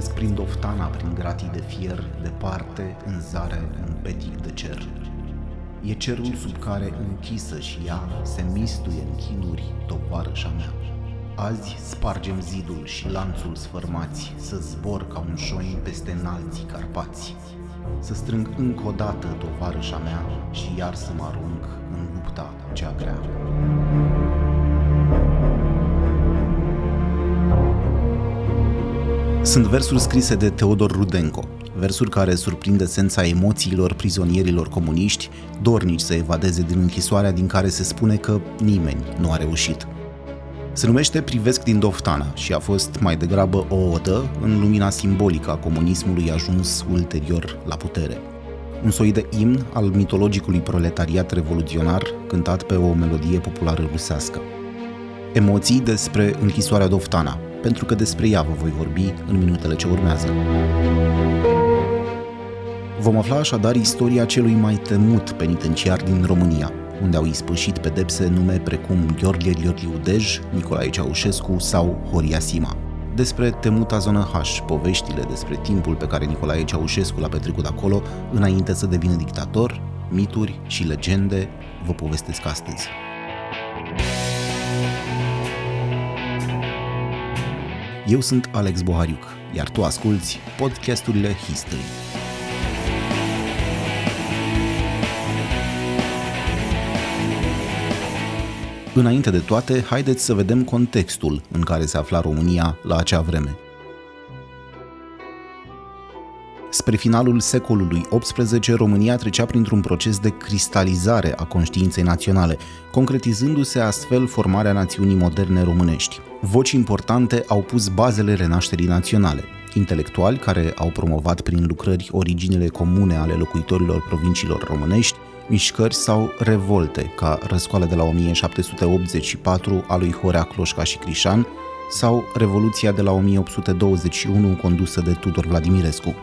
Zăpesc prin doftana, prin gratii de fier, departe, în zare, în petic de cer. E cerul sub care închisă și ea se mistuie în chinuri tovarășa mea. Azi spargem zidul și lanțul sfărmați, să zbor ca un șoin peste înalții Carpați. Să strâng încă o dată tovarășa mea și iar să mă arunc în lupta cea grea. Sunt versuri scrise de Teodor Rudenko, versuri care surprind esența emoțiilor prizonierilor comuniști, dornici să evadeze din închisoarea din care se spune că nimeni nu a reușit. Se numește Privesc din Doftana și a fost mai degrabă o odă în lumina simbolică a comunismului ajuns ulterior la putere. Un soi de imn al mitologicului proletariat revoluționar cântat pe o melodie populară rusească. Emoții despre închisoarea Doftana, pentru că despre ea vă voi vorbi în minutele ce urmează. Vom afla așadar istoria celui mai temut penitenciar din România, unde au ispășit pedepse nume precum Gheorghe Gheorghiudej, Nicolae Ceaușescu sau Horia Sima. Despre temuta zonă H, poveștile despre timpul pe care Nicolae Ceaușescu l-a petrecut acolo înainte să devină dictator, mituri și legende vă povestesc astăzi. Eu sunt Alex Bohariuc, iar tu asculti podcasturile History. Înainte de toate, haideți să vedem contextul în care se afla România la acea vreme. Spre finalul secolului XVIII, România trecea printr-un proces de cristalizare a conștiinței naționale, concretizându-se astfel formarea națiunii moderne românești. Voci importante au pus bazele renașterii naționale. Intelectuali care au promovat prin lucrări originele comune ale locuitorilor provinciilor românești, mișcări sau revolte, ca răscoala de la 1784 a lui Horea Cloșca și Crișan, sau Revoluția de la 1821 condusă de Tudor Vladimirescu.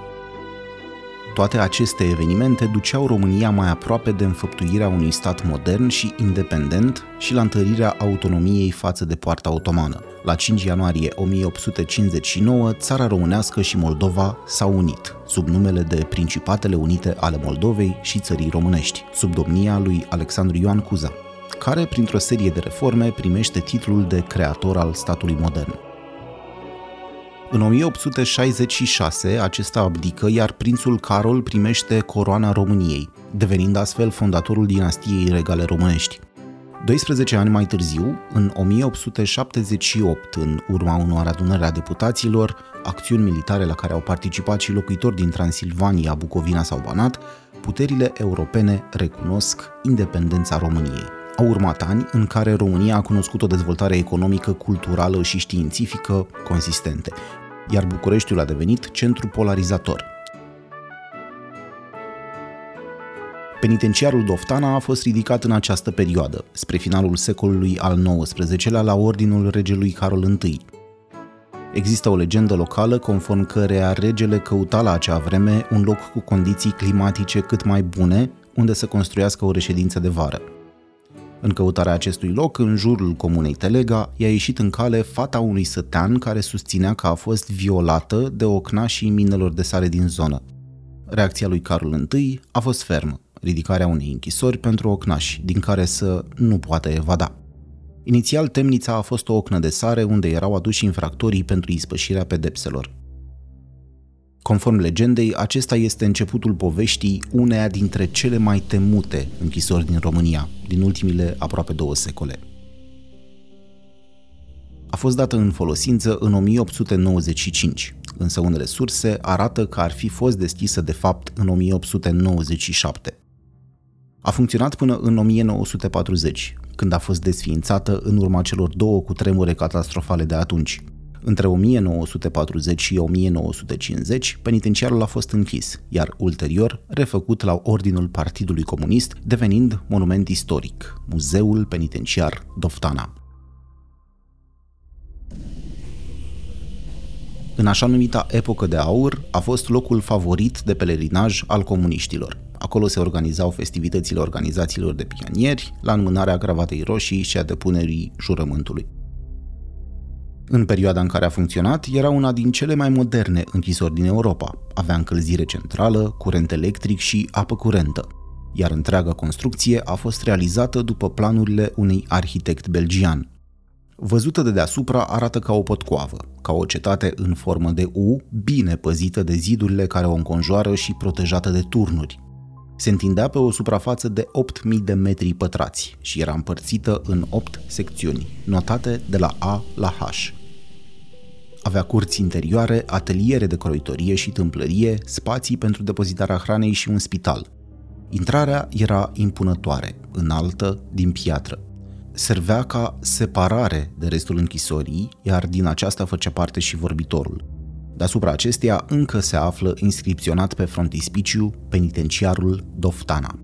Toate aceste evenimente duceau România mai aproape de înfăptuirea unui stat modern și independent și la întărirea autonomiei față de poarta otomană. La 5 ianuarie 1859, țara românească și Moldova s-au unit, sub numele de Principatele Unite ale Moldovei și Țării Românești, sub domnia lui Alexandru Ioan Cuza, care, printr-o serie de reforme, primește titlul de creator al statului modern. În 1866, acesta abdică, iar prințul Carol primește coroana României, devenind astfel fondatorul dinastiei regale românești. 12 ani mai târziu, în 1878, în urma unor adunări a deputaților, acțiuni militare la care au participat și locuitori din Transilvania, Bucovina sau Banat, puterile europene recunosc independența României. Au urmat ani în care România a cunoscut o dezvoltare economică, culturală și științifică consistente, iar Bucureștiul a devenit centru polarizator. Penitenciarul Doftana a fost ridicat în această perioadă, spre finalul secolului al XIX-lea la ordinul regelui Carol I. Există o legendă locală conform căreia regele căuta la acea vreme un loc cu condiții climatice cât mai bune unde să construiască o reședință de vară. În căutarea acestui loc, în jurul comunei Telega, i-a ieșit în cale fata unui sătean care susținea că a fost violată de ocnașii minelor de sare din zonă. Reacția lui Carol I a fost fermă, ridicarea unei închisori pentru ocnași, din care să nu poată evada. Inițial, temnița a fost o ocnă de sare unde erau aduși infractorii pentru ispășirea pedepselor. Conform legendei, acesta este începutul poveștii uneia dintre cele mai temute închisori din România, din ultimile aproape două secole. A fost dată în folosință în 1895, însă unele surse arată că ar fi fost deschisă de fapt în 1897. A funcționat până în 1940, când a fost desființată în urma celor două cutremure catastrofale de atunci – între 1940 și 1950, penitenciarul a fost închis, iar ulterior refăcut la ordinul Partidului Comunist, devenind monument istoric, Muzeul Penitenciar Doftana. În așa numita epocă de aur, a fost locul favorit de pelerinaj al comuniștilor. Acolo se organizau festivitățile organizațiilor de pionieri, la înmânarea gravatei roșii și a depunerii jurământului. În perioada în care a funcționat, era una din cele mai moderne închisori din Europa. Avea încălzire centrală, curent electric și apă curentă, iar întreaga construcție a fost realizată după planurile unui arhitect belgian. Văzută de deasupra arată ca o potcoavă, ca o cetate în formă de U, bine păzită de zidurile care o înconjoară și protejată de turnuri. Se întindea pe o suprafață de 8.000 de metri pătrați și era împărțită în 8 secțiuni, notate de la A la H. Avea curți interioare, ateliere de croitorie și tâmplărie, spații pentru depozitarea hranei și un spital. Intrarea era impunătoare, înaltă, din piatră. Servea ca separare de restul închisorii, iar din aceasta făcea parte și vorbitorul. Deasupra acesteia încă se află inscripționat pe frontispiciu penitenciarul Doftana.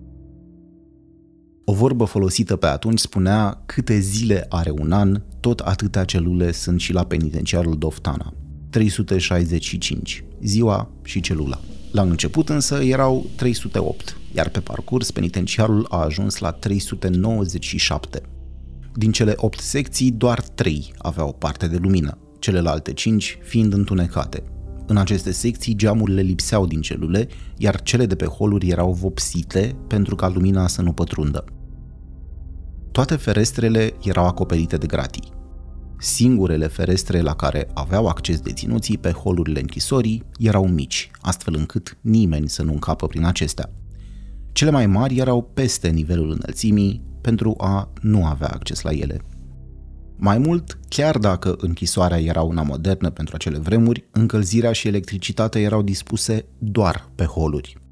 O vorbă folosită pe atunci spunea câte zile are un an, tot atâtea celule sunt și la penitenciarul Doftana. 365, ziua și celula. La început însă erau 308, iar pe parcurs penitenciarul a ajuns la 397. Din cele 8 secții, doar 3 aveau parte de lumină, celelalte 5 fiind întunecate. În aceste secții, geamurile lipseau din celule, iar cele de pe holuri erau vopsite pentru ca lumina să nu pătrundă. Toate ferestrele erau acoperite de gratii. Singurele ferestre la care aveau acces deținuții pe holurile închisorii erau mici, astfel încât nimeni să nu încapă prin acestea. Cele mai mari erau peste nivelul înălțimii pentru a nu avea acces la ele. Mai mult, chiar dacă închisoarea era una modernă pentru acele vremuri, încălzirea și electricitatea erau dispuse doar pe holuri.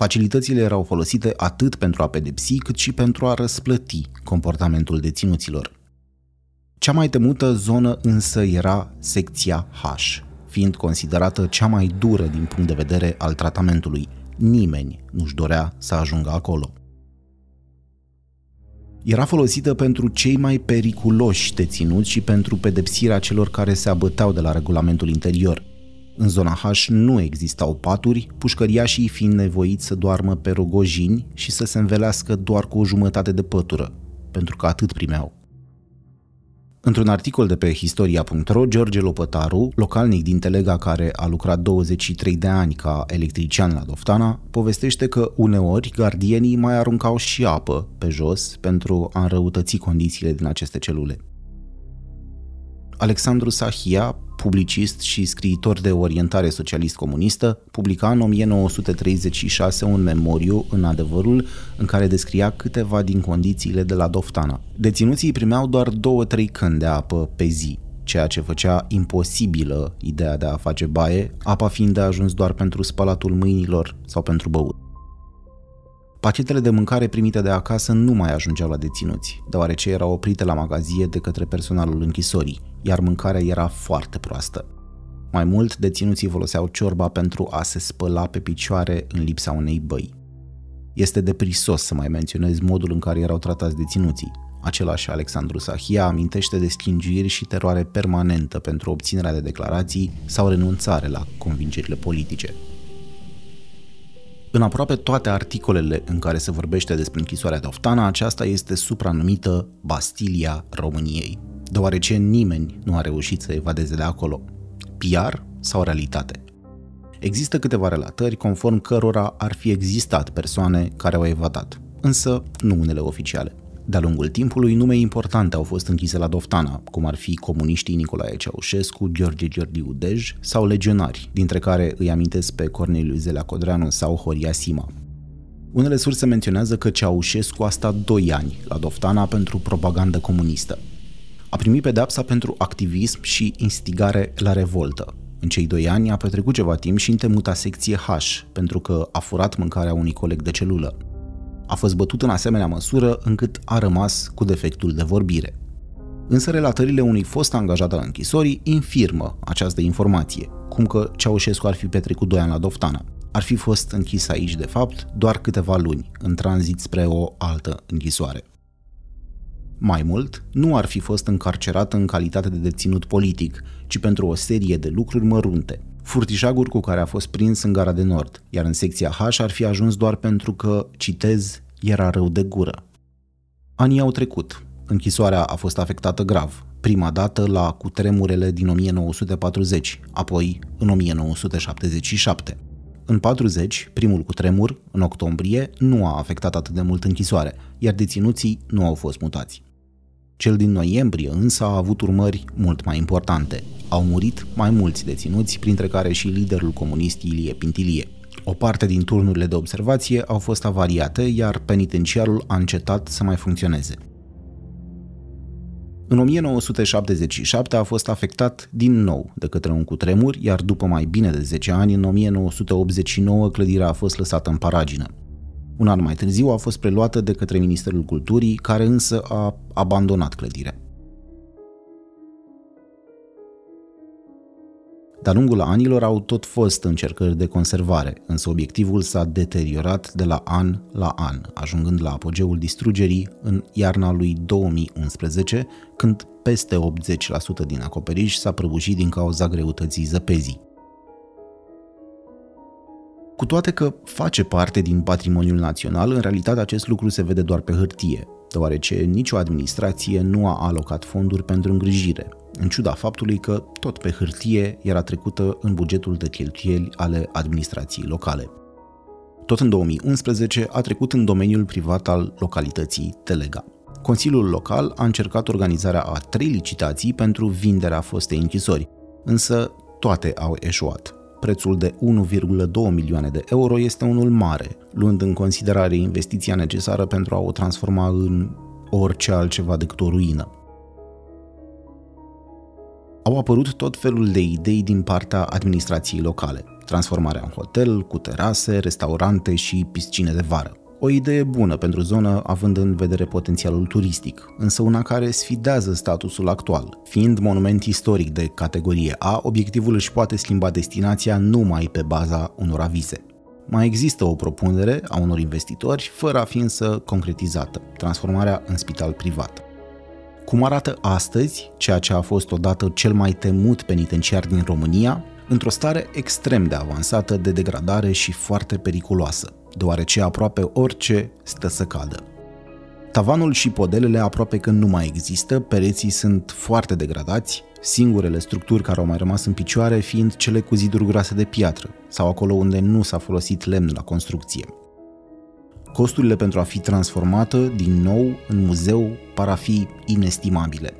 Facilitățile erau folosite atât pentru a pedepsi cât și pentru a răsplăti comportamentul deținuților. Cea mai temută zonă însă era secția H, fiind considerată cea mai dură din punct de vedere al tratamentului. Nimeni nu-și dorea să ajungă acolo era folosită pentru cei mai periculoși deținuți și pentru pedepsirea celor care se abăteau de la regulamentul interior. În zona H nu existau paturi, pușcăriașii fiind nevoiți să doarmă pe rogojini și să se învelească doar cu o jumătate de pătură, pentru că atât primeau. Într-un articol de pe historia.ro, George Lopătaru, localnic din Telega care a lucrat 23 de ani ca electrician la Doftana, povestește că uneori gardienii mai aruncau și apă pe jos pentru a înrăutăți condițiile din aceste celule. Alexandru Sahia, publicist și scriitor de orientare socialist-comunistă, publica în 1936 un memoriu în adevărul în care descria câteva din condițiile de la Doftana. Deținuții primeau doar 2-3 căni de apă pe zi, ceea ce făcea imposibilă ideea de a face baie, apa fiind de ajuns doar pentru spălatul mâinilor sau pentru băut. Pachetele de mâncare primite de acasă nu mai ajungeau la deținuți, deoarece erau oprite la magazie de către personalul închisorii, iar mâncarea era foarte proastă. Mai mult, deținuții foloseau ciorba pentru a se spăla pe picioare în lipsa unei băi. Este deprisos să mai menționez modul în care erau tratați deținuții. Același Alexandru Sahia amintește de schingiiri și teroare permanentă pentru obținerea de declarații sau renunțare la convingerile politice. În aproape toate articolele în care se vorbește despre închisoarea de Oftana, aceasta este supranumită Bastilia României, deoarece nimeni nu a reușit să evadeze de acolo. PR sau realitate? Există câteva relatări conform cărora ar fi existat persoane care au evadat, însă nu unele oficiale. De-a lungul timpului, nume importante au fost închise la Doftana, cum ar fi comuniștii Nicolae Ceaușescu, Gheorghe Georgiu Dej sau legionari, dintre care îi amintesc pe Corneliu Zelea Codreanu sau Horia Sima. Unele surse menționează că Ceaușescu a stat 2 ani la Doftana pentru propagandă comunistă. A primit pedapsa pentru activism și instigare la revoltă. În cei doi ani a petrecut ceva timp și în temuta secție H, pentru că a furat mâncarea unui coleg de celulă a fost bătut în asemenea măsură încât a rămas cu defectul de vorbire. Însă relatările unui fost angajat al închisorii infirmă această informație, cum că Ceaușescu ar fi petrecut 2 ani la Doftana. Ar fi fost închis aici, de fapt, doar câteva luni, în tranzit spre o altă închisoare. Mai mult, nu ar fi fost încarcerat în calitate de deținut politic, ci pentru o serie de lucruri mărunte, furtișaguri cu care a fost prins în gara de nord, iar în secția H ar fi ajuns doar pentru că, citez, era rău de gură. Anii au trecut. Închisoarea a fost afectată grav, prima dată la cutremurele din 1940, apoi în 1977. În 40, primul cutremur, în octombrie, nu a afectat atât de mult închisoare, iar deținuții nu au fost mutați. Cel din noiembrie însă a avut urmări mult mai importante. Au murit mai mulți deținuți, printre care și liderul comunist Ilie Pintilie. O parte din turnurile de observație au fost avariate, iar penitenciarul a încetat să mai funcționeze. În 1977 a fost afectat din nou de către un cutremur, iar după mai bine de 10 ani, în 1989, clădirea a fost lăsată în paragină. Un an mai târziu a fost preluată de către Ministerul Culturii, care însă a abandonat clădirea. De-a lungul anilor au tot fost încercări de conservare, însă obiectivul s-a deteriorat de la an la an, ajungând la apogeul distrugerii în iarna lui 2011, când peste 80% din acoperiș s-a prăbușit din cauza greutății zăpezii. Cu toate că face parte din patrimoniul național, în realitate acest lucru se vede doar pe hârtie, deoarece nicio administrație nu a alocat fonduri pentru îngrijire, în ciuda faptului că tot pe hârtie era trecută în bugetul de cheltuieli ale administrației locale. Tot în 2011 a trecut în domeniul privat al localității Telega. Consiliul local a încercat organizarea a trei licitații pentru vinderea fostei închisori, însă toate au eșuat. Prețul de 1,2 milioane de euro este unul mare, luând în considerare investiția necesară pentru a o transforma în orice altceva decât o ruină. Au apărut tot felul de idei din partea administrației locale, transformarea în hotel, cu terase, restaurante și piscine de vară. O idee bună pentru zonă având în vedere potențialul turistic, însă una care sfidează statusul actual. Fiind monument istoric de categorie A, obiectivul își poate schimba destinația numai pe baza unor avize. Mai există o propunere a unor investitori, fără a fi însă concretizată, transformarea în spital privat. Cum arată astăzi, ceea ce a fost odată cel mai temut penitenciar din România, într-o stare extrem de avansată de degradare și foarte periculoasă, deoarece aproape orice stă să cadă. Tavanul și podelele aproape că nu mai există, pereții sunt foarte degradați, singurele structuri care au mai rămas în picioare fiind cele cu ziduri groase de piatră sau acolo unde nu s-a folosit lemn la construcție. Costurile pentru a fi transformată din nou în muzeu par a fi inestimabile.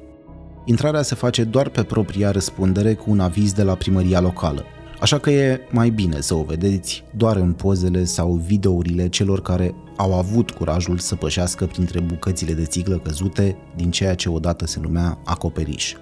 Intrarea se face doar pe propria răspundere cu un aviz de la primăria locală, așa că e mai bine să o vedeți doar în pozele sau videourile celor care au avut curajul să pășească printre bucățile de țiglă căzute din ceea ce odată se numea acoperiș.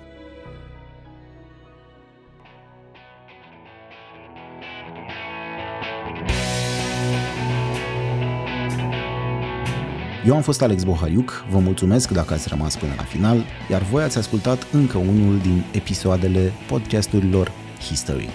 Eu am fost Alex Bohariuc, vă mulțumesc dacă ați rămas până la final, iar voi ați ascultat încă unul din episoadele podcasturilor History.